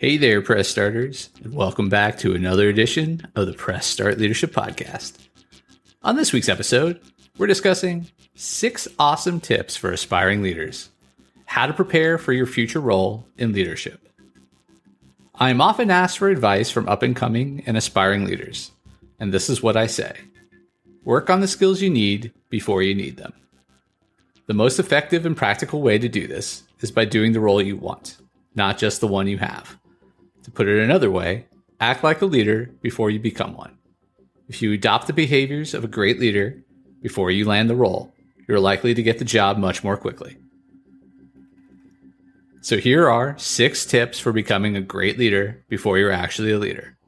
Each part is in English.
Hey there, press starters, and welcome back to another edition of the Press Start Leadership Podcast. On this week's episode, we're discussing six awesome tips for aspiring leaders, how to prepare for your future role in leadership. I am often asked for advice from up and coming and aspiring leaders, and this is what I say work on the skills you need before you need them. The most effective and practical way to do this is by doing the role you want, not just the one you have. To put it another way, act like a leader before you become one. If you adopt the behaviors of a great leader before you land the role, you're likely to get the job much more quickly. So, here are six tips for becoming a great leader before you're actually a leader.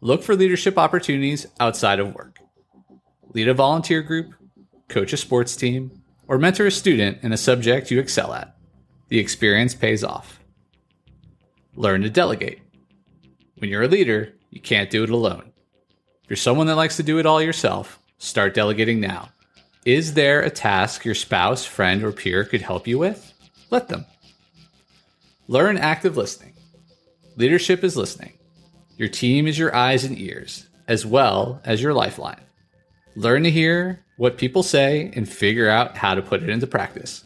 Look for leadership opportunities outside of work. Lead a volunteer group, coach a sports team, or mentor a student in a subject you excel at. The experience pays off. Learn to delegate. When you're a leader, you can't do it alone. If you're someone that likes to do it all yourself, start delegating now. Is there a task your spouse, friend, or peer could help you with? Let them. Learn active listening. Leadership is listening. Your team is your eyes and ears, as well as your lifeline. Learn to hear what people say and figure out how to put it into practice.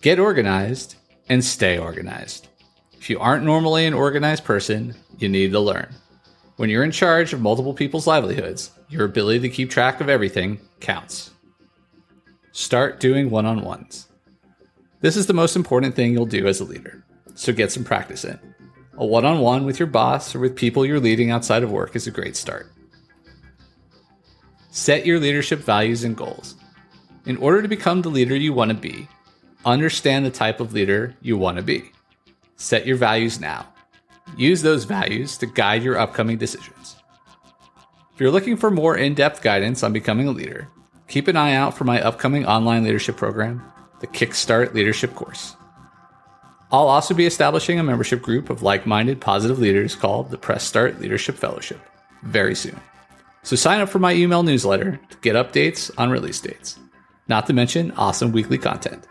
Get organized and stay organized. If you aren't normally an organized person, you need to learn. When you're in charge of multiple people's livelihoods, your ability to keep track of everything counts. Start doing one on ones. This is the most important thing you'll do as a leader, so get some practice in. A one on one with your boss or with people you're leading outside of work is a great start. Set your leadership values and goals. In order to become the leader you want to be, Understand the type of leader you want to be. Set your values now. Use those values to guide your upcoming decisions. If you're looking for more in depth guidance on becoming a leader, keep an eye out for my upcoming online leadership program, the Kickstart Leadership Course. I'll also be establishing a membership group of like minded positive leaders called the Press Start Leadership Fellowship very soon. So sign up for my email newsletter to get updates on release dates, not to mention awesome weekly content.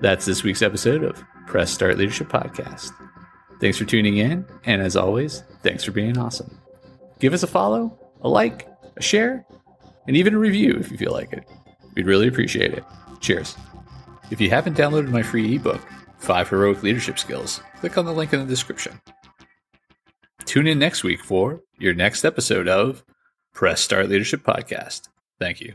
That's this week's episode of Press Start Leadership Podcast. Thanks for tuning in, and as always, thanks for being awesome. Give us a follow, a like, a share, and even a review if you feel like it. We'd really appreciate it. Cheers. If you haven't downloaded my free ebook, Five Heroic Leadership Skills, click on the link in the description. Tune in next week for your next episode of Press Start Leadership Podcast. Thank you.